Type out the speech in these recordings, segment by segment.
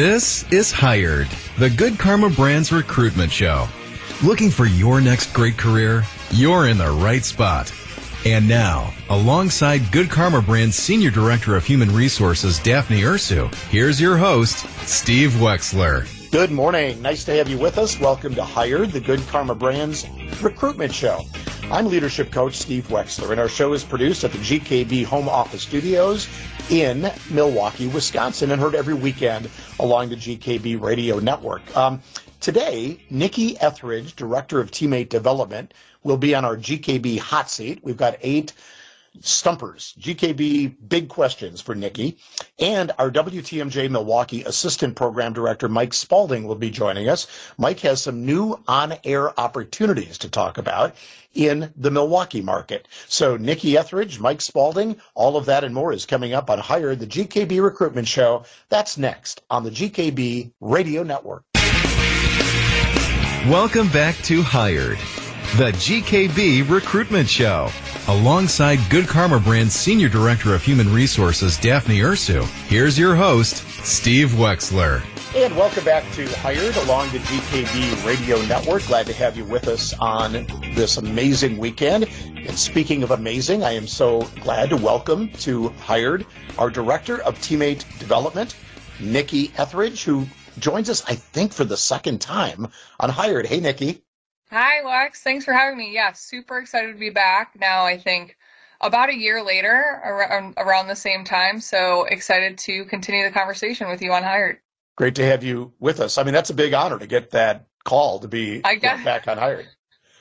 This is Hired, the Good Karma Brands recruitment show. Looking for your next great career? You're in the right spot. And now, alongside Good Karma Brand's Senior Director of Human Resources, Daphne Ursu, here's your host, Steve Wexler. Good morning. Nice to have you with us. Welcome to Hired, the Good Karma Brands recruitment show. I'm leadership coach Steve Wexler, and our show is produced at the GKB Home Office Studios in Milwaukee, Wisconsin, and heard every weekend along the GKB radio network. Um, today, Nikki Etheridge, Director of Teammate Development, will be on our GKB hot seat. We've got eight stumpers, GKB big questions for Nikki. And our WTMJ Milwaukee Assistant Program Director, Mike Spalding, will be joining us. Mike has some new on air opportunities to talk about in the Milwaukee market. So, Nikki Etheridge, Mike Spalding, all of that and more is coming up on Hired, the GKB Recruitment Show. That's next on the GKB Radio Network. Welcome back to Hired, the GKB Recruitment Show. Alongside Good Karma Brand's Senior Director of Human Resources, Daphne Ursu, here's your host, Steve Wexler. And welcome back to Hired along the GKB Radio Network. Glad to have you with us on this amazing weekend. And speaking of amazing, I am so glad to welcome to Hired our Director of Teammate Development, Nikki Etheridge, who joins us, I think, for the second time on Hired. Hey, Nikki. Hi, Wex. Thanks for having me. Yeah, super excited to be back. Now, I think about a year later, around, around the same time. So excited to continue the conversation with you on Hired. Great to have you with us. I mean, that's a big honor to get that call to be I guess, back on hired.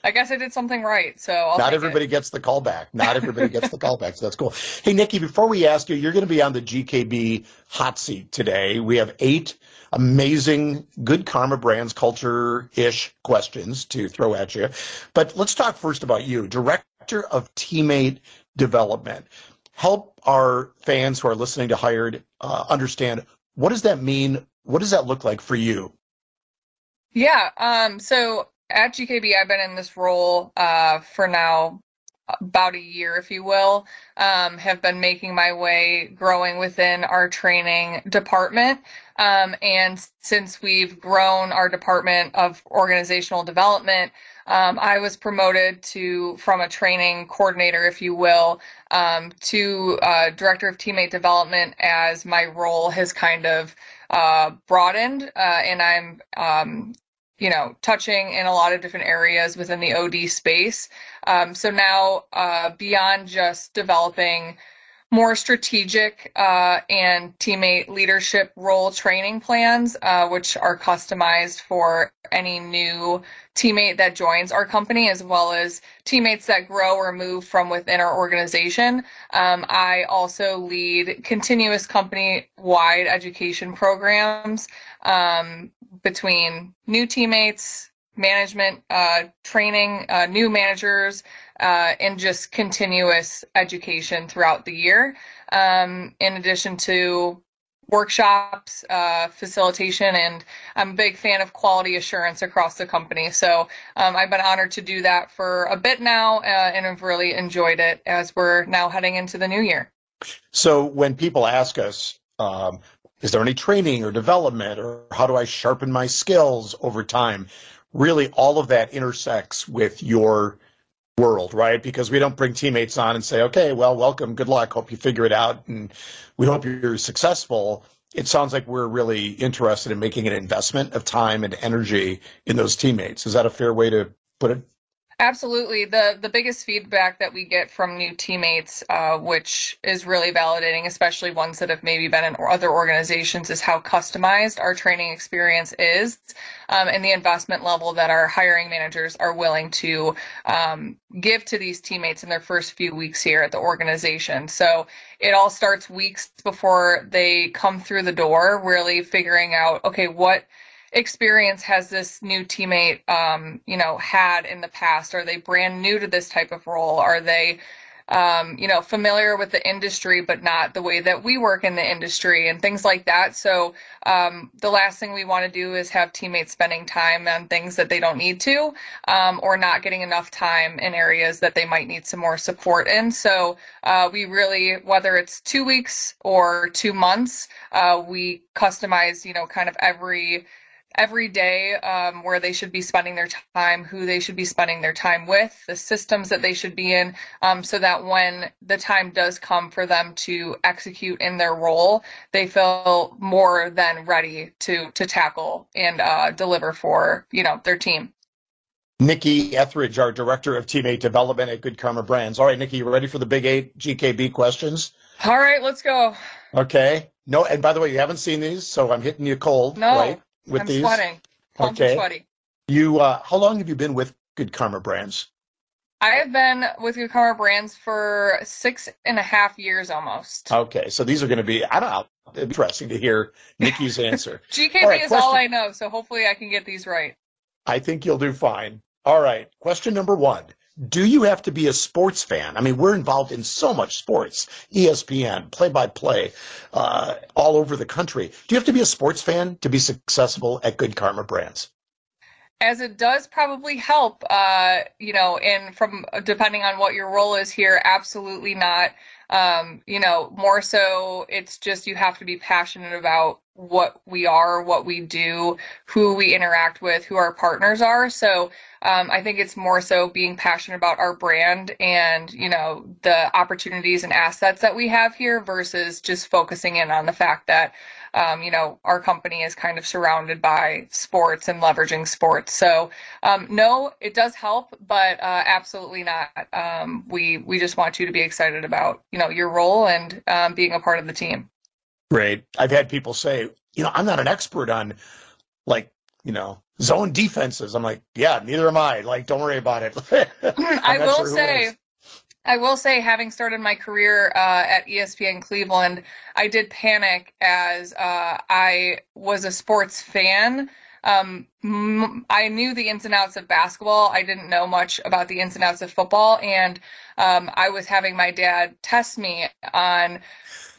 I guess I did something right. So I'll not everybody it. gets the call back. Not everybody gets the call back. So that's cool. Hey, Nikki, before we ask you, you're going to be on the GKB hot seat today. We have eight amazing good karma brands culture ish questions to throw at you. But let's talk first about you, director of teammate development. Help our fans who are listening to Hired uh, understand what does that mean? What does that look like for you? Yeah. Um, so at GKB, I've been in this role uh, for now about a year, if you will. Um, have been making my way growing within our training department. Um, and since we've grown our department of organizational development, um, I was promoted to from a training coordinator, if you will, um, to uh, director of teammate development as my role has kind of uh, broadened, uh, and I'm um, you know touching in a lot of different areas within the OD space. Um, so now uh, beyond just developing more strategic uh, and teammate leadership role training plans, uh, which are customized for any new teammate that joins our company, as well as teammates that grow or move from within our organization. Um, I also lead continuous company wide education programs um, between new teammates, management uh, training, uh, new managers, uh, and just continuous education throughout the year. Um, in addition to workshops, uh, facilitation, and I'm a big fan of quality assurance across the company. So um, I've been honored to do that for a bit now, uh, and I've really enjoyed it as we're now heading into the new year. So when people ask us, um, is there any training or development, or how do I sharpen my skills over time? Really, all of that intersects with your world, right? Because we don't bring teammates on and say, okay, well, welcome, good luck, hope you figure it out, and we hope you're successful. It sounds like we're really interested in making an investment of time and energy in those teammates. Is that a fair way to put it? Absolutely. The the biggest feedback that we get from new teammates, uh, which is really validating, especially ones that have maybe been in other organizations, is how customized our training experience is, um, and the investment level that our hiring managers are willing to um, give to these teammates in their first few weeks here at the organization. So it all starts weeks before they come through the door, really figuring out, okay, what experience has this new teammate um, you know had in the past are they brand new to this type of role are they um, you know, familiar with the industry, but not the way that we work in the industry and things like that. So um, the last thing we want to do is have teammates spending time on things that they don't need to, um, or not getting enough time in areas that they might need some more support in. So uh, we really, whether it's two weeks or two months, uh, we customize, you know, kind of every every day um, where they should be spending their time, who they should be spending their time with, the systems that they should be in, um, so that when the time does come for them to execute in their role, they feel more than ready to to tackle and uh, deliver for you know their team. Nikki Etheridge, our director of teammate development at Good Karma Brands. All right, Nikki, you ready for the big eight GKB questions? All right, let's go. Okay. No, and by the way, you haven't seen these, so I'm hitting you cold. No. Right? With I'm these? sweating. Palms Okay. sweaty. You, uh, how long have you been with Good Karma Brands? I have been with Good Karma Brands for six and a half years almost. Okay, so these are going to be, I don't know, interesting to hear Nikki's answer. GKB all right, is all I know, so hopefully I can get these right. I think you'll do fine. All right, question number one. Do you have to be a sports fan? I mean, we're involved in so much sports, ESPN, play by play, uh, all over the country. Do you have to be a sports fan to be successful at Good Karma Brands? As it does probably help uh you know and from depending on what your role is here absolutely not. Um you know more so it's just you have to be passionate about what we are what we do who we interact with who our partners are. So um, i think it's more so being passionate about our brand and you know the opportunities and assets that we have here versus just focusing in on the fact that um, you know, our company is kind of surrounded by sports and leveraging sports. So, um, no, it does help, but uh, absolutely not. Um, we we just want you to be excited about you know your role and um, being a part of the team. Great. I've had people say, you know, I'm not an expert on like, you know, zone defenses. I'm like, yeah, neither am I. Like, don't worry about it. I will sure say. I will say, having started my career uh, at ESPN Cleveland, I did panic as uh, I was a sports fan. Um, I knew the ins and outs of basketball. I didn't know much about the ins and outs of football, and um, I was having my dad test me on,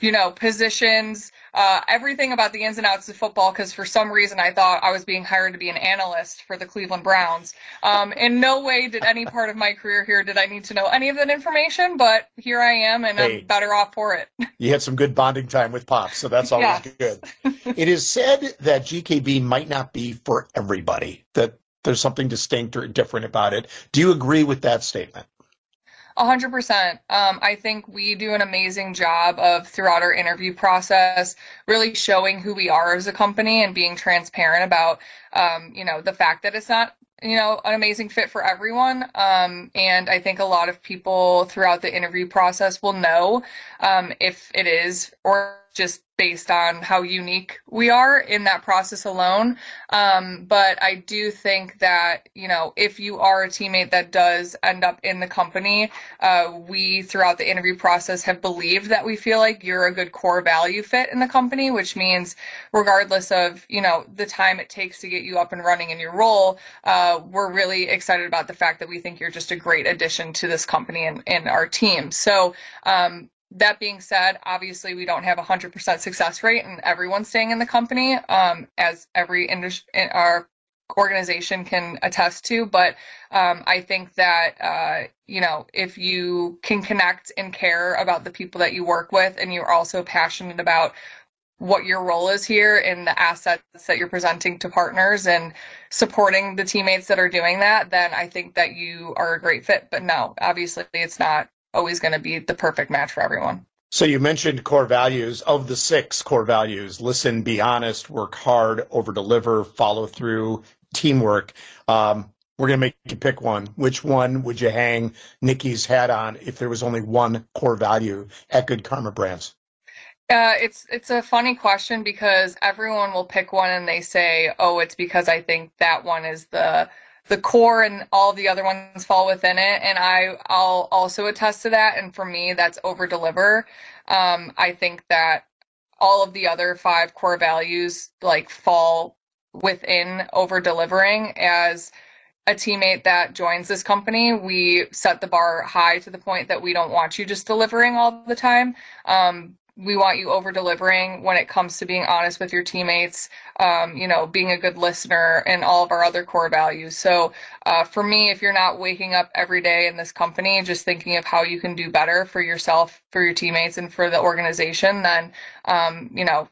you know, positions, uh, everything about the ins and outs of football. Because for some reason, I thought I was being hired to be an analyst for the Cleveland Browns. Um, in no way did any part of my career here did I need to know any of that information, but here I am, and Hey. I'm better off for it. You had some good bonding time with Pops, so that's always good. it is said that GKB might not be for everybody, that there's something distinct or different about it. Do you agree with that statement? A hundred percent. Um, I think we do an amazing job of throughout our interview process, really showing who we are as a company and being transparent about, um, you know, the fact that it's not, you know, an amazing fit for everyone. Um, and I think a lot of people throughout the interview process will know um, if it is or just based on how unique we are in that process alone. Um, but I do think that, you know, if you are a teammate that does end up in the company, uh, we throughout the interview process have believed that we feel like you're a good core value fit in the company, which means regardless of, you know, the time it takes to get you up and running in your role, uh, we're really excited about the fact that we think you're just a great addition to this company and, and our team. So, um, that being said, obviously we don't have a hundred percent success rate and everyone's staying in the company, um, as every industry, our organization can attest to. But um, I think that uh, you know if you can connect and care about the people that you work with, and you're also passionate about what your role is here and the assets that you're presenting to partners and supporting the teammates that are doing that, then I think that you are a great fit. But no, obviously it's not always going to be the perfect match for everyone. So you mentioned core values. Of the six core values, listen, be honest, work hard, over deliver, follow through, teamwork. Um, we're going to make you pick one. Which one would you hang Nikki's hat on if there was only one core value at Good Karma Brands? Uh, it's it's a funny question because everyone will pick one and they say, "Oh, it's because I think that one is the the core and all the other ones fall within it." And I I'll also attest to that. And for me, that's over deliver. Um, I think that all of the other five core values like fall within over delivering as a teammate that joins this company, we set the bar high to the point that we don't want you just delivering all the time. Um, we want you over delivering when it comes to being honest with your teammates, um, you know, being a good listener, and all of our other core values. So, uh, for me, if you're not waking up every day in this company just thinking of how you can do better for yourself, for your teammates, and for the organization, then, um, you know,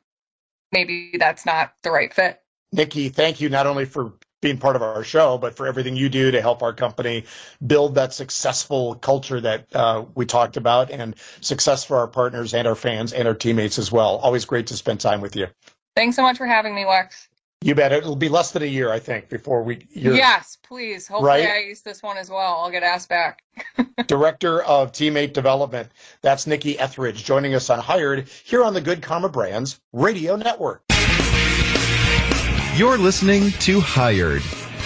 maybe that's not the right fit. Nikki, thank you not only for being part of our show, but for everything you do to help our company build that successful culture that uh, we talked about and success for our partners and our fans and our teammates as well. Always great to spend time with you. Thanks so much for having me, Wex. You bet. It'll be less than a year, I think, before we. Yes, please. Hopefully, right? I use this one as well. I'll get asked back. Director of Teammate Development. That's Nikki Etheridge joining us on Hired here on the Good Karma Brands Radio Network. You're listening to Hired,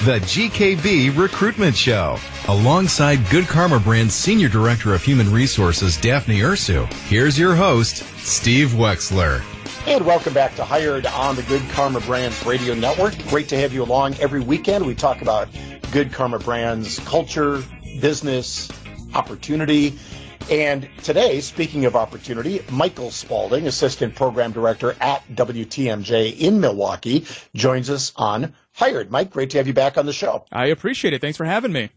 the GKB recruitment show. Alongside Good Karma Brand's Senior Director of Human Resources, Daphne Ursu, here's your host, Steve Wexler. And welcome back to Hired on the Good Karma Brands Radio Network. Great to have you along every weekend. We talk about Good Karma Brands culture, business, opportunity, and today, speaking of opportunity, Michael Spalding, Assistant Program Director at WTMJ in Milwaukee, joins us on Hired. Mike, great to have you back on the show. I appreciate it. Thanks for having me.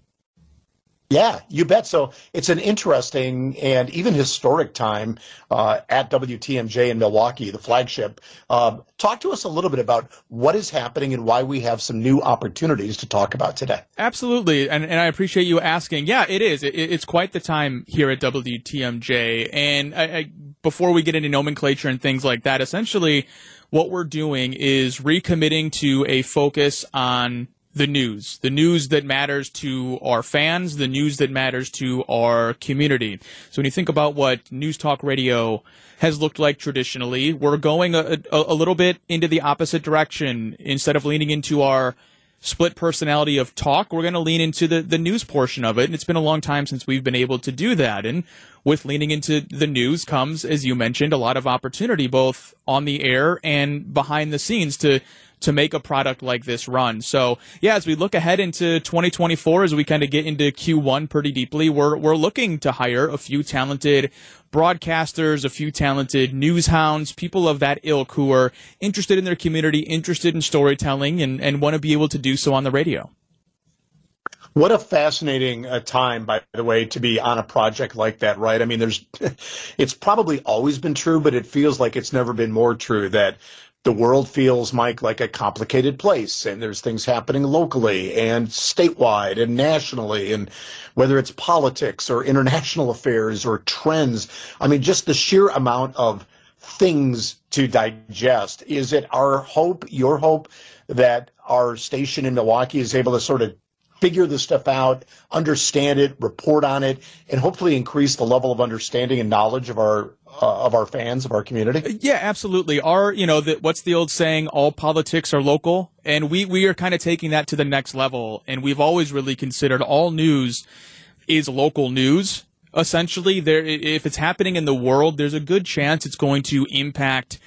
Yeah, you bet. So it's an interesting and even historic time uh, at WTMJ in Milwaukee, the flagship. Uh, talk to us a little bit about what is happening and why we have some new opportunities to talk about today. Absolutely, and, and I appreciate you asking. Yeah, it is. It, it's quite the time here at WTMJ. And I, I, before we get into nomenclature and things like that, essentially what we're doing is recommitting to a focus on the news, the news that matters to our fans, the news that matters to our community. So when you think about what news talk radio has looked like traditionally, we're going a, a, a little bit into the opposite direction. Instead of leaning into our split personality of talk, we're going to lean into the, the news portion of it. And it's been a long time since we've been able to do that. And with leaning into the news comes, as you mentioned, a lot of opportunity, both on the air and behind the scenes to to make a product like this run. So yeah, as we look ahead into 2024, as we kind of get into Q1 pretty deeply, we're we're looking to hire a few talented broadcasters, a few talented news hounds, people of that ilk who are interested in their community, interested in storytelling, and, and want to be able to do so on the radio. What a fascinating uh, time, by the way, to be on a project like that, right? I mean, there's, it's probably always been true, but it feels like it's never been more true that the world feels, Mike, like a complicated place, and there's things happening locally and statewide and nationally, and whether it's politics or international affairs or trends. I mean, just the sheer amount of things to digest. Is it our hope, your hope, that our station in Milwaukee is able to sort of figure this stuff out, understand it, report on it, and hopefully increase the level of understanding and knowledge of our Uh, of our fans of our community? Yeah, absolutely. Our, you know, the, what's the old saying? All politics are local, and we we are kind of taking that to the next level. And we've always really considered all news is local news. Essentially, there if it's happening in the world, there's a good chance it's going to impact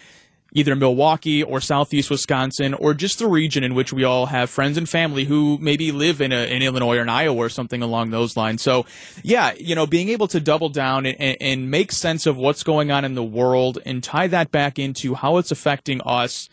either Milwaukee or Southeast Wisconsin or just the region in which we all have friends and family who maybe live in, a, in Illinois or in Iowa or something along those lines. So, yeah, you know, being able to double down and, and make sense of what's going on in the world and tie that back into how it's affecting us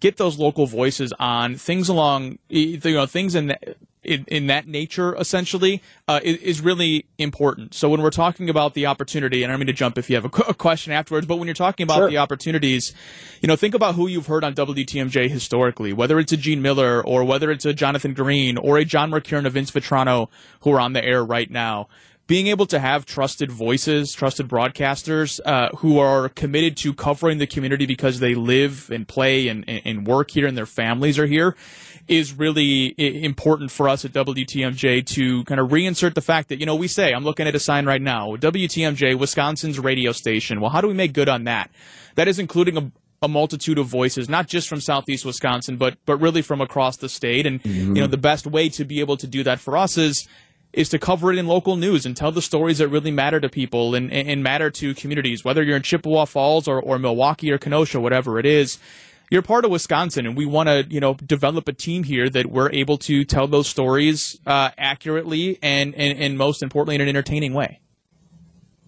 get those local voices on things along you know things in in, in that nature, essentially, uh, is, is, really important. So when we're talking about the opportunity, and I'm going to jump if you have a, a, question afterwards, but when you're talking about sure. the opportunities, you know, think about who you've heard on WTMJ historically, whether it's a Gene Mueller or whether it's a Jonathan Green or a John Mercure or Vince Vitrano who are on the air right now being able to have trusted voices, trusted broadcasters uh, who are committed to covering the community because they live and play and, and work here and their families are here is really important for us at WTMJ to kind of reinsert the fact that, you know, we say, I'm looking at a sign right now, WTMJ, Wisconsin's radio station. Well, how do we make good on that? That is including a, a multitude of voices, not just from Southeast Wisconsin, but but really from across the state. And mm-hmm. you know, the best way to be able to do that for us is is to cover it in local news and tell the stories that really matter to people and, and matter to communities, whether you're in Chippewa Falls or, or Milwaukee or Kenosha, whatever it is you're part of Wisconsin, and we want to, you know, develop a team here that we're able to tell those stories uh, accurately and, and, and most importantly, in an entertaining way.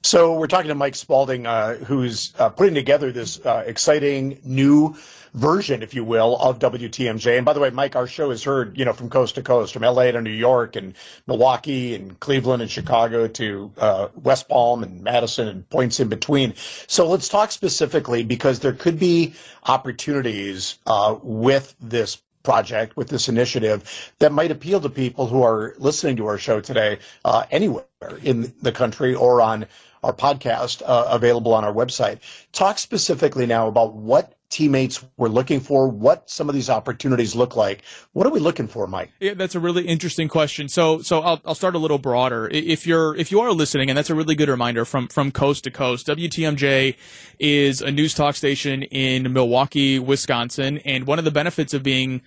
So we're talking to Mike Spalding, uh, who's uh, putting together this uh, exciting new version, if you will, of WTMJ. And by the way, Mike, our show is heard, you know, from coast to coast, from LA to New York and Milwaukee and Cleveland and Chicago to uh, West Palm and Madison and points in between. So let's talk specifically because there could be opportunities uh, with this project with this initiative that might appeal to people who are listening to our show today uh, anywhere in the country or on our podcast uh, available on our website. Talk specifically now about what teammates we're looking for, what some of these opportunities look like. What are we looking for, Mike? Yeah, that's a really interesting question. So, so I'll, I'll start a little broader. If you're, if you are listening, and that's a really good reminder from, from coast to coast, WTMJ is a news talk station in Milwaukee, Wisconsin. And one of the benefits of being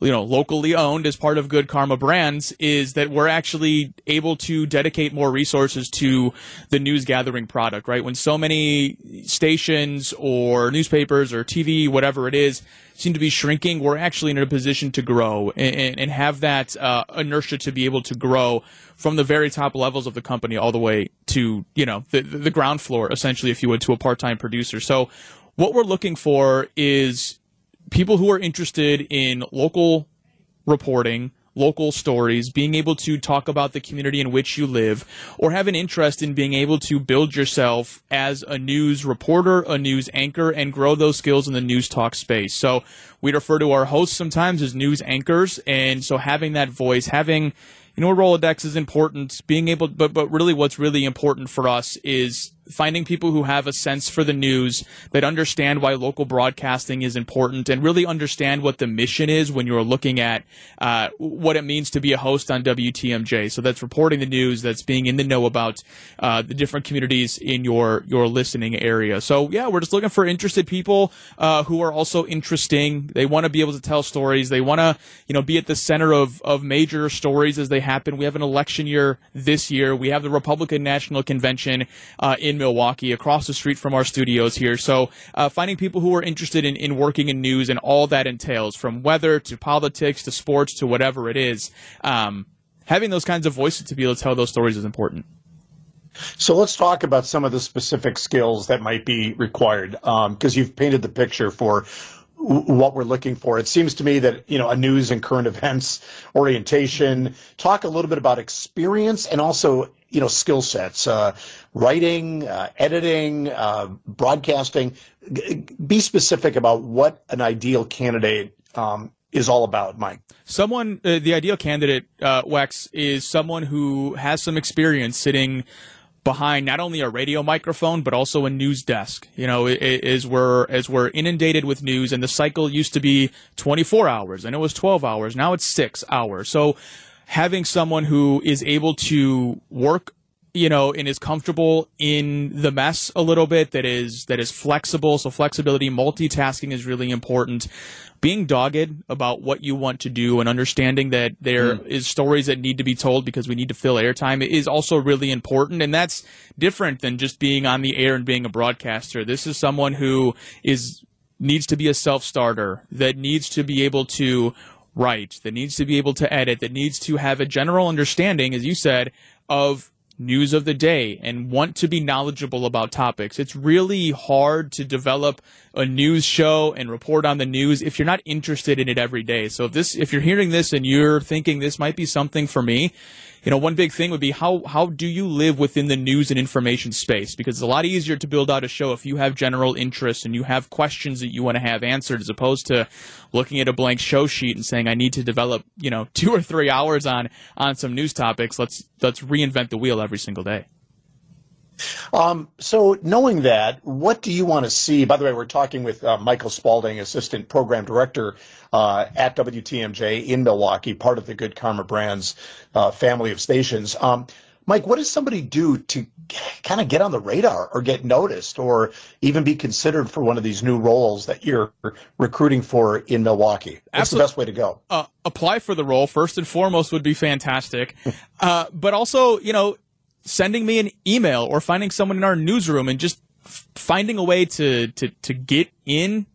you know, locally owned as part of Good Karma Brands is that we're actually able to dedicate more resources to the news gathering product, right? When so many stations or newspapers or TV, whatever it is, seem to be shrinking, we're actually in a position to grow and, and have that uh, inertia to be able to grow from the very top levels of the company all the way to, you know, the, the ground floor, essentially, if you would, to a part-time producer. So what we're looking for is people who are interested in local reporting, local stories, being able to talk about the community in which you live, or have an interest in being able to build yourself as a news reporter, a news anchor, and grow those skills in the news talk space. So we refer to our hosts sometimes as news anchors, and so having that voice, having you know, a Rolodex is important. Being able, but but really, what's really important for us is finding people who have a sense for the news, that understand why local broadcasting is important, and really understand what the mission is when you're looking at uh, what it means to be a host on WTMJ. So that's reporting the news, that's being in the know about uh, the different communities in your your listening area. So yeah, we're just looking for interested people uh, who are also interesting. They want to be able to tell stories. They want to you know be at the center of of major stories as they happen. We have an election year this year. We have the Republican National Convention uh, in Milwaukee, across the street from our studios here. So uh, finding people who are interested in, in working in news and all that entails, from weather to politics to sports to whatever it is, um, having those kinds of voices to be able to tell those stories is important. So let's talk about some of the specific skills that might be required, because um, you've painted the picture for what we're looking for. It seems to me that you know a news and current events orientation. Talk a little bit about experience and also you know skill sets, uh, writing, uh, editing, uh, broadcasting. Be specific about what an ideal candidate um, is all about, Mike. Someone, uh, the ideal candidate, uh, Wex, is someone who has some experience sitting behind not only a radio microphone but also a news desk. You know, as we're as we're inundated with news, and the cycle used to be 24 hours, and it was 12 hours. Now it's six hours. So having someone who is able to work you know, and is comfortable in the mess a little bit, that is that is flexible. So flexibility, multitasking is really important. Being dogged about what you want to do and understanding that there mm. is stories that need to be told because we need to fill airtime is also really important. And that's different than just being on the air and being a broadcaster. This is someone who is needs to be a self-starter, that needs to be able to write, that needs to be able to edit, that needs to have a general understanding, as you said, of news of the day and want to be knowledgeable about topics. It's really hard to develop a news show and report on the news if you're not interested in it every day. So if this, if you're hearing this and you're thinking this might be something for me, you know, one big thing would be how how do you live within the news and information space? Because it's a lot easier to build out a show if you have general interests and you have questions that you want to have answered, as opposed to looking at a blank show sheet and saying, "I need to develop, you know, two or three hours on on some news topics. Let's let's reinvent the wheel every single day." Um, so, knowing that, what do you want to see? By the way, we're talking with uh, Michael Spalding, Assistant Program Director uh, at WTMJ in Milwaukee, part of the Good Karma Brands uh, family of stations. Um, Mike, what does somebody do to kind of get on the radar or get noticed or even be considered for one of these new roles that you're recruiting for in Milwaukee? What's Absolutely. the best way to go? Uh, apply for the role first and foremost would be fantastic. Uh, but also, you know, sending me an email or finding someone in our newsroom and just finding a way to, to, to get in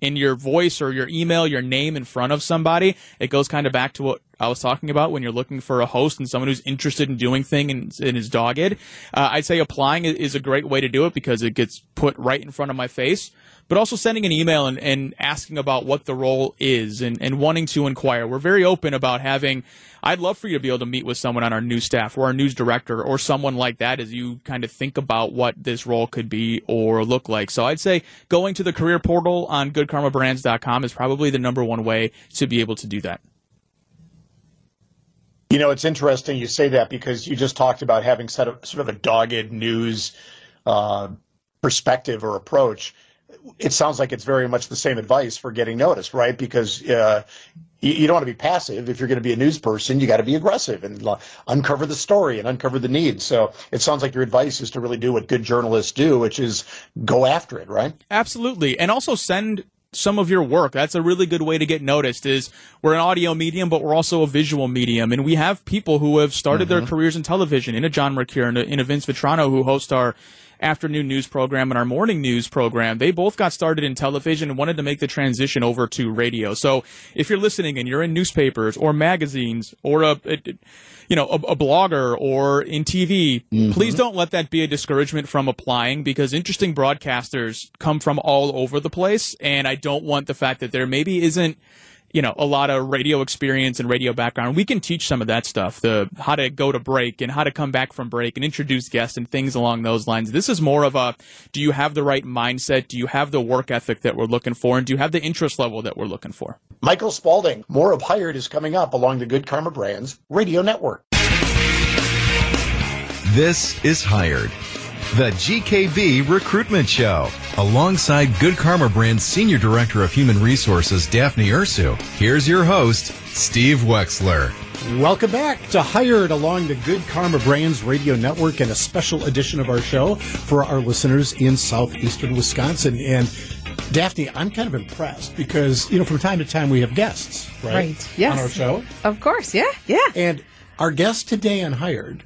in your voice or your email, your name in front of somebody, it goes kind of back to what I was talking about when you're looking for a host and someone who's interested in doing thing and, and is dogged. Uh, I'd say applying is a great way to do it because it gets put right in front of my face but also sending an email and, and asking about what the role is and, and wanting to inquire. We're very open about having, I'd love for you to be able to meet with someone on our news staff or our news director or someone like that as you kind of think about what this role could be or look like. So I'd say going to the career portal on goodkarmabrands.com is probably the number one way to be able to do that. You know, it's interesting you say that because you just talked about having sort of, sort of a dogged news uh, perspective or approach it sounds like it's very much the same advice for getting noticed, right? Because uh, you, you, don't want to be passive. If you're going to be a news person, you got to be aggressive and uh, uncover the story and uncover the needs. So it sounds like your advice is to really do what good journalists do, which is go after it, right? Absolutely, and also send some of your work. That's a really good way to get noticed is we're an audio medium, but we're also a visual medium. And we have people who have started mm-hmm. their careers in television, in a John Mercure, in a, in a Vince Vitrano who hosts our afternoon news program and our morning news program, they both got started in television and wanted to make the transition over to radio. So if you're listening and you're in newspapers or magazines or a, a you know, a, a, blogger or in TV, mm-hmm. please don't let that be a discouragement from applying because interesting broadcasters come from all over the place. And I don't want the fact that there maybe isn't you know, a lot of radio experience and radio background. We can teach some of that stuff, the how to go to break and how to come back from break and introduce guests and things along those lines. This is more of a do you have the right mindset? Do you have the work ethic that we're looking for? And do you have the interest level that we're looking for? Michael Spalding, more of Hired is coming up along the Good Karma Brands radio network. This is Hired the GKB Recruitment Show. Alongside Good Karma Brand's Senior Director of Human Resources, Daphne Ursu, here's your host, Steve Wexler. Welcome back to Hired along the Good Karma Brands Radio Network and a special edition of our show for our listeners in southeastern Wisconsin. And Daphne, I'm kind of impressed because, you know, from time to time we have guests, right? Right. Yes. On our show. Of course. Yeah. Yeah. And our guest today on Hired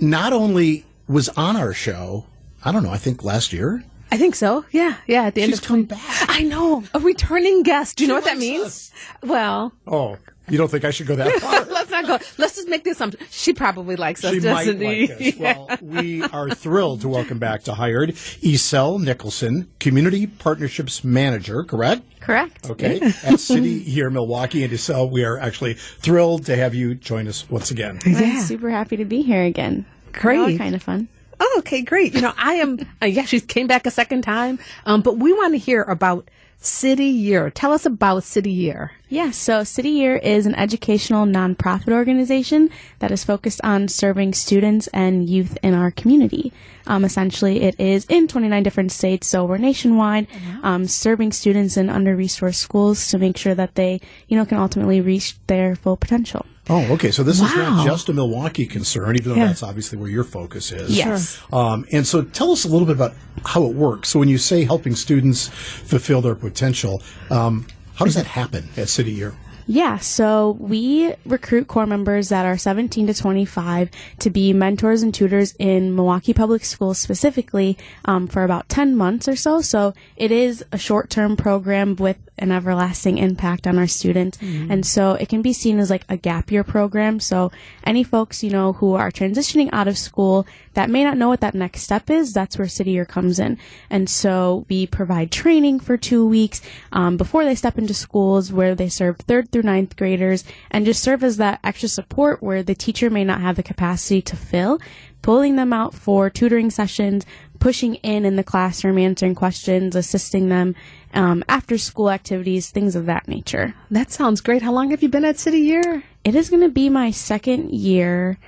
not only was on our show. I don't know. I think last year. I think so. Yeah, yeah. At the end She's of come back. I know a returning guest. Do you she know what that means? Us. Well. Oh, you don't think I should go that far? Let's not go. Let's just make the assumption. She probably likes us. She might like us. Yeah. Well, we are thrilled to welcome back to Hired Isel Nicholson, Community Partnerships Manager. Correct. Correct. Okay. At City Year, Milwaukee, and Isel, we are actually thrilled to have you join us once again. Yeah. I'm super happy to be here again. Great. kind of fun. Oh, okay, great. You know, I am, uh, yeah, she came back a second time, um, but we want to hear about City Year. Tell us about City Year. Yeah, so City Year is an educational nonprofit organization that is focused on serving students and youth in our community. Um, essentially, it is in 29 different states, so we're nationwide, um, serving students in under-resourced schools to make sure that they, you know, can ultimately reach their full potential. Oh, okay. So this wow. is not just a Milwaukee concern, even though yeah. that's obviously where your focus is. Yes. Um, and so tell us a little bit about how it works. So when you say helping students fulfill their potential, um, how does that happen at City Year? Yeah, so we recruit corps members that are 17 to 25 to be mentors and tutors in Milwaukee Public Schools specifically um, for about 10 months or so. So it is a short term program with an everlasting impact on our students. Mm-hmm. And so it can be seen as like a gap year program. So any folks, you know, who are transitioning out of school that may not know what that next step is, that's where City Year comes in. And so we provide training for two weeks um, before they step into schools where they serve third through ninth graders and just serve as that extra support where the teacher may not have the capacity to fill pulling them out for tutoring sessions, pushing in in the classroom, answering questions, assisting them um, after school activities, things of that nature. That sounds great. How long have you been at City Year? It is going to be my second year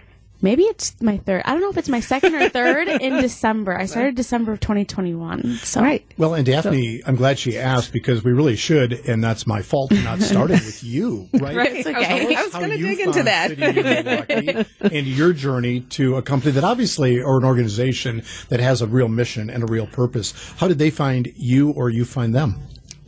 maybe it's my third. I don't know if it's my second or third in December. I started December of 2021. So. Right. Well, and Daphne, so. I'm glad she asked because we really should, and that's my fault for not starting with you, right? right. Okay. I was going to dig into that. and your journey to a company that obviously, or an organization that has a real mission and a real purpose. How did they find you or you find them?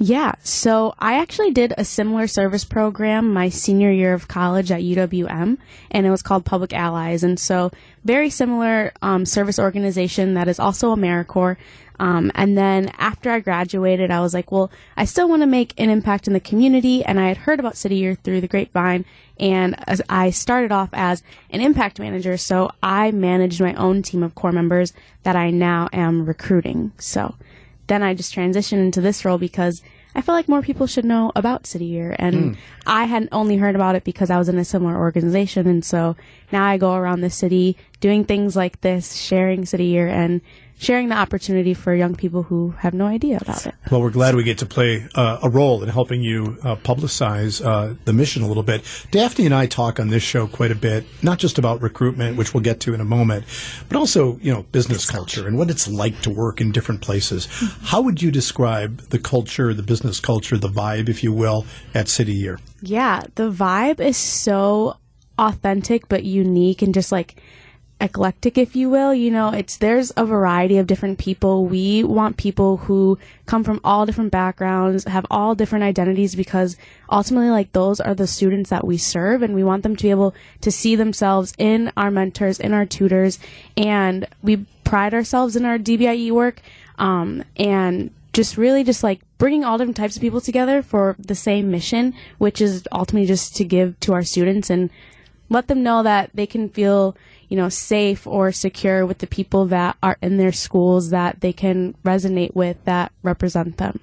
Yeah, so I actually did a similar service program my senior year of college at UWM, and it was called Public Allies. And so, very similar um, service organization that is also AmeriCorps. Um, and then after I graduated, I was like, well, I still want to make an impact in the community. And I had heard about City Year through the grapevine. And I started off as an impact manager. So I managed my own team of corps members that I now am recruiting. So then I just transitioned into this role because I feel like more people should know about City Year. And mm. I hadn't only heard about it because I was in a similar organization. And so now I go around the city doing things like this, sharing City Year and sharing the opportunity for young people who have no idea about it. Well, we're glad we get to play uh, a role in helping you uh, publicize uh, the mission a little bit. Daphne and I talk on this show quite a bit, not just about recruitment, which we'll get to in a moment, but also, you know, business culture and what it's like to work in different places. How would you describe the culture, the business culture, the vibe, if you will, at City Year? Yeah, the vibe is so authentic but unique and just like eclectic, if you will. You know, it's there's a variety of different people. We want people who come from all different backgrounds, have all different identities, because ultimately, like those are the students that we serve, and we want them to be able to see themselves in our mentors, in our tutors, and we pride ourselves in our DBIE work, um, and just really just like bringing all different types of people together for the same mission, which is ultimately just to give to our students and let them know that they can feel you know, safe or secure with the people that are in their schools that they can resonate with that represent them.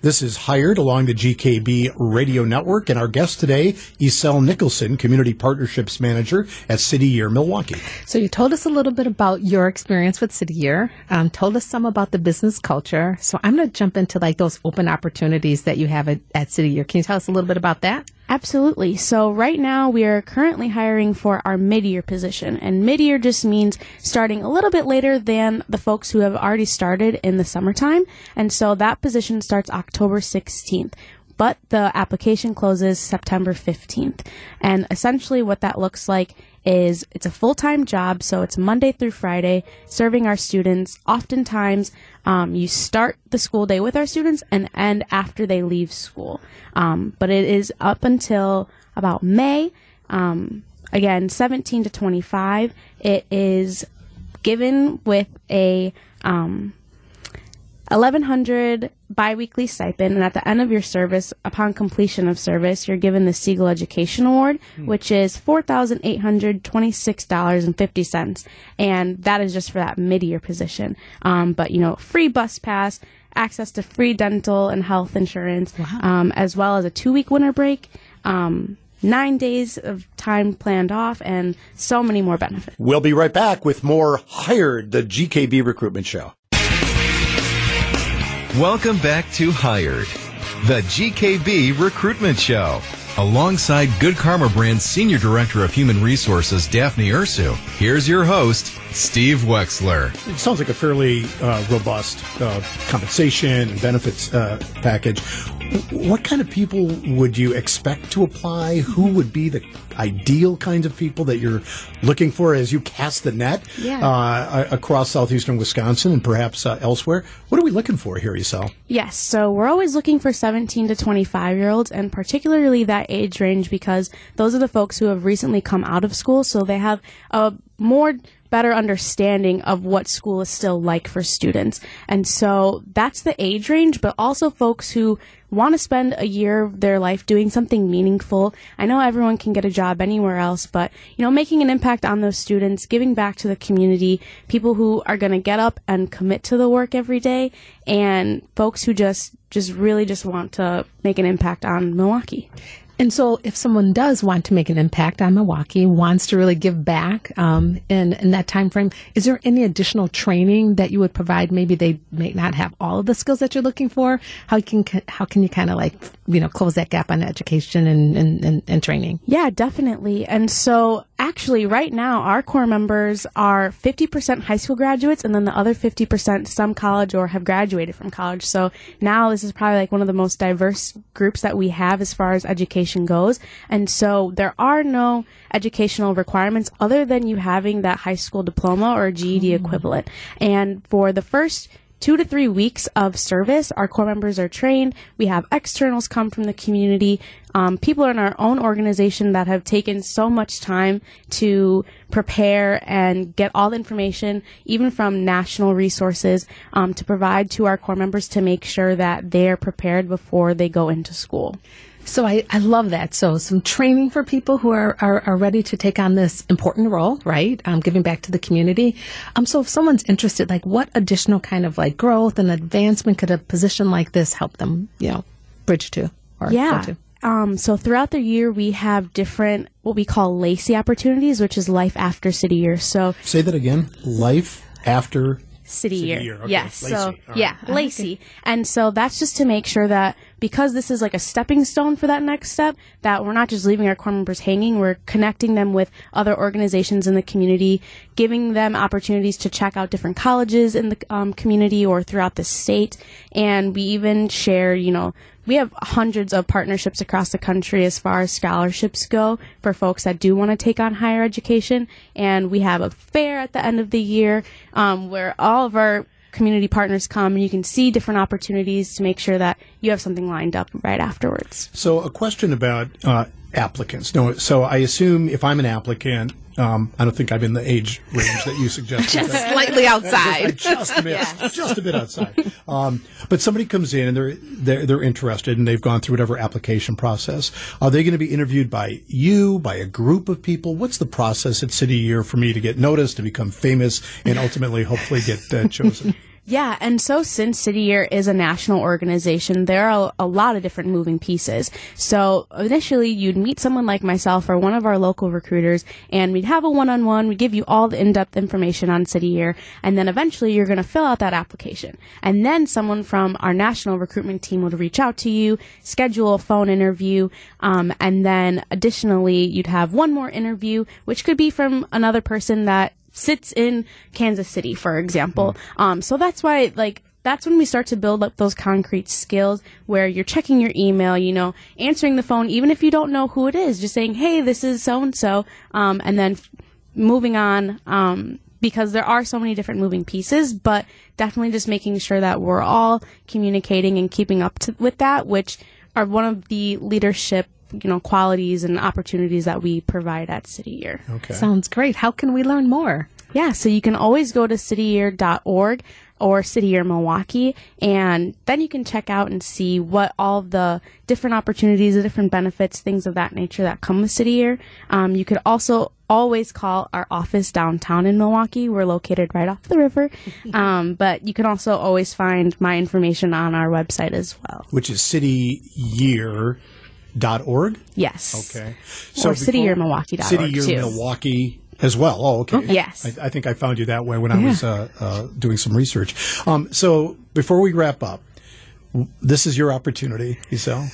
This is Hired along the GKB radio network, and our guest today, Isel Nicholson, Community Partnerships Manager at City Year Milwaukee. So you told us a little bit about your experience with City Year, um, told us some about the business culture. So I'm going to jump into like those open opportunities that you have at, at City Year. Can you tell us a little bit about that? Absolutely. So right now we are currently hiring for our mid-year position and mid-year just means starting a little bit later than the folks who have already started in the summertime. And so that position starts October 16th but the application closes September 15th. And essentially what that looks like is it's a full-time job, so it's Monday through Friday, serving our students. Oftentimes, um, you start the school day with our students and end after they leave school. Um, but it is up until about May. Um, again, 17 to 25. It is given with a um, 1100 biweekly stipend and at the end of your service upon completion of service you're given the Segal Education Award hmm. which is $4,826.50 and that is just for that mid-year position um, but you know free bus pass access to free dental and health insurance wow. um, as well as a two-week winter break um, nine days of time planned off, and so many more benefits. We'll be right back with more Hired, the GKB recruitment show. Welcome back to Hired, the GKB recruitment show. Alongside Good Karma Brand's Senior Director of Human Resources, Daphne Ursu, here's your host, Steve Wexler. It sounds like a fairly uh, robust uh, compensation and benefits uh, package. What kind of people would you expect to apply? Who would be the ideal kinds of people that you're looking for as you cast the net yeah. uh, across southeastern Wisconsin and perhaps uh, elsewhere? What are we looking for here, Isel? Yes, so we're always looking for 17 to 25 year olds, and particularly that age range because those are the folks who have recently come out of school, so they have a more better understanding of what school is still like for students. And so that's the age range, but also folks who want to spend a year of their life doing something meaningful. I know everyone can get a job anywhere else, but you know, making an impact on those students, giving back to the community, people who are going to get up and commit to the work every day, and folks who just just really just want to make an impact on Milwaukee. And so, if someone does want to make an impact on Milwaukee, wants to really give back um, in in that time frame, is there any additional training that you would provide? Maybe they may not have all of the skills that you're looking for. How can how can you kind of like you know close that gap on education and, and, and, and training? Yeah, definitely. And so, actually, right now, our corps members are 50% high school graduates, and then the other 50% some college or have graduated from college. So now this is probably like one of the most diverse groups that we have as far as education goes. And so there are no educational requirements other than you having that high school diploma or GED oh. Hmm. equivalent. And for the first two to three weeks of service. Our corps members are trained. We have externals come from the community. Um, people in our own organization that have taken so much time to prepare and get all the information, even from national resources, um, to provide to our corps members to make sure that they're prepared before they go into school. So I, I love that. So some training for people who are, are, are ready to take on this important role, right? Um, giving back to the community. Um, so if someone's interested, like what additional kind of like growth and advancement could a position like this help them, you know, bridge to or yeah. go to? Um, so throughout the year, we have different what we call LACY opportunities, which is life after city year. So Say that again. Life after city, City year. year, okay. Yes. Lacey, So all right. yeah, Lacey. And so that's just to make sure that because this is like a stepping stone for that next step, that we're not just leaving our corps members hanging, we're connecting them with other organizations in the community, giving them opportunities to check out different colleges in the um, community or throughout the state. And we even share, you know, we have hundreds of partnerships across the country as far as scholarships go for folks that do want to take on higher education. And we have a fair at the end of the year um, where all of our community partners come and you can see different opportunities to make sure that you have something lined up right afterwards. So, a question about uh, applicants. No, so I assume if I'm an applicant, um, I don't think I'm in the age range that you suggested. Just slightly I outside. just missed, just a bit outside. Um, but somebody comes in and they're, they're they're interested and they've gone through whatever application process. Are they going to be interviewed by you, by a group of people? What's the process at City Year for me to get noticed, to become famous, and ultimately, hopefully, get uh, chosen? Yeah, and so since City Year is a national organization, there are a lot of different moving pieces. So initially, you'd meet someone like myself or one of our local recruiters, and we'd have a one-on-one. We'd give you all the in-depth information on City Year, and then eventually you're going to fill out that application. And then someone from our national recruitment team would reach out to you, schedule a phone interview, um, and then additionally, you'd have one more interview, which could be from another person that sits in Kansas City, for example. Um, so that's why, like, that's when we start to build up those concrete skills where you're checking your email, you know, answering the phone, even if you don't know who it is, just saying, hey, this is so and so, um, and then f- moving on, um, because there are so many different moving pieces, but definitely just making sure that we're all communicating and keeping up to, with that, which are one of the leadership, you know, qualities and opportunities that we provide at City Year. Okay. Sounds great. How can we learn more? Yeah, so you can always go to cityyear.org or City Year Milwaukee, and then you can check out and see what all the different opportunities, the different benefits, things of that nature that come with City Year. Um, you could also always call our office downtown in Milwaukee. We're located right off the river, um, but you can also always find my information on our website as well. Which is Yes. Okay. Or cityyearmilwaukee.org, City Year too. Milwaukee as well. Oh, okay. Yes. I, I think I found you that way when I was uh, uh, doing some research. Um, so before we wrap up, this is your opportunity, Giselle.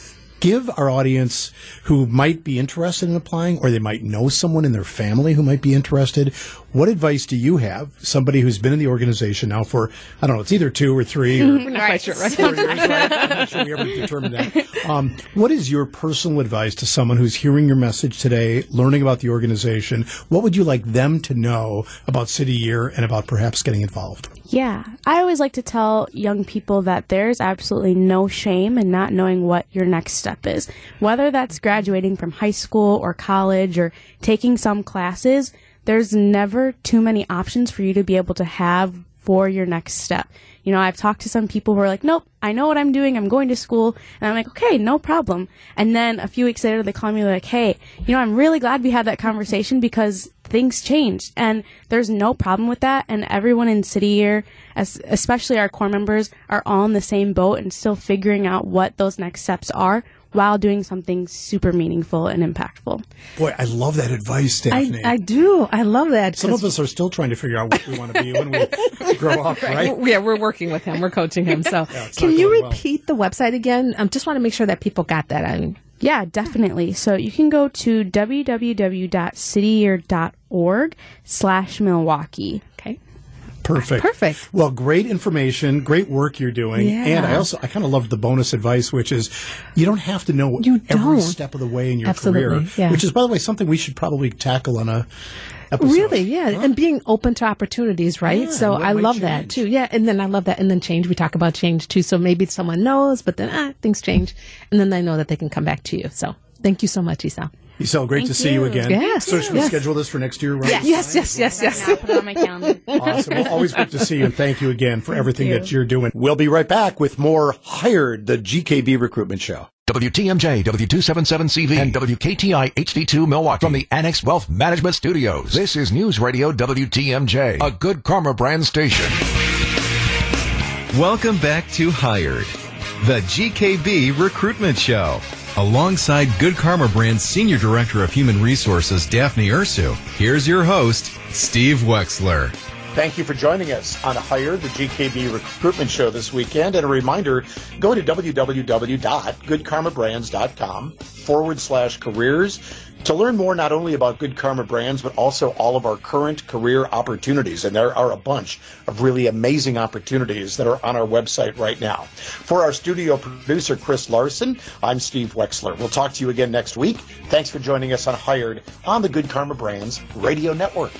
Give our audience who might be interested in applying, or they might know someone in their family who might be interested. What advice do you have? Somebody who's been in the organization now for, I don't know, it's either two or three or Not quite sure, right? four years, right? I'm not sure we ever determined that. Um, what is your personal advice to someone who's hearing your message today, learning about the organization? What would you like them to know about City Year and about perhaps getting involved? Yeah, I always like to tell young people that there's absolutely no shame in not knowing what your next step is. Whether that's graduating from high school or college or taking some classes, there's never too many options for you to be able to have for your next step. You know, I've talked to some people who are like, nope, I know what I'm doing. I'm going to school. And I'm like, okay, no problem. And then a few weeks later, they call me like, hey, you know, I'm really glad we had that conversation because things changed and there's no problem with that. And everyone in City Year, as, especially our corps members, are all in the same boat and still figuring out what those next steps are while doing something super meaningful and impactful. Boy, I love that advice, I, Daphne. I do. I love that. Some of us are still trying to figure out what we want to be when we grow up, right? w- Yeah, we're working with him. We're coaching him. So, it's can you going well. repeat the website again? I um, just want to make sure that people got that. I mean, Yeah, definitely. So you can go to www.cityyear.org slash Milwaukee. okay. Perfect. Perfect. Well, great information, great work you're doing. Yeah. And I also, I kind of love the bonus advice, which is you don't have to know You every don't. step of the way in your Absolutely, career, yeah. which is, by the way, something we should probably tackle on a, episode. Really, yeah, and being open to opportunities, right? Yeah, so I might love that too. Yeah, and then I love that, and then change. We talk about change too. So maybe someone knows, but then ah, things change, and then they know that they can come back to you. So thank you so much, Isel. Isel, great to see you, you. again. Yes, So should we yes. schedule this for next year? Right? Yes, yes, yes, yes. Now put it on my calendar. Awesome. Well, always good to see you, and thank you again for everything you. that you're doing. We'll be right back with more Hired, the GKB recruitment show. WTMJ, W277CV, and WKTI HD2 Milwaukee from the Annex Wealth Management Studios. This is News Radio WTMJ, a good karma brand station. Welcome back to Hired, the GKB recruitment show. Alongside Good Karma Brand's Senior Director of Human Resources, Daphne Ursu, here's your host, Steve Wexler. Thank you for joining us on Hire, the GKB recruitment show this weekend. And a reminder, go to www.goodkarmabrands.com forward slash careers to learn more not only about Good Karma Brands, but also all of our current career opportunities. And there are a bunch of really amazing opportunities that are on our website right now. For our studio producer, Chris Larson, I'm Steve Wexler. We'll talk to you again next week. Thanks for joining us on Hired on the Good Karma Brands Radio Network.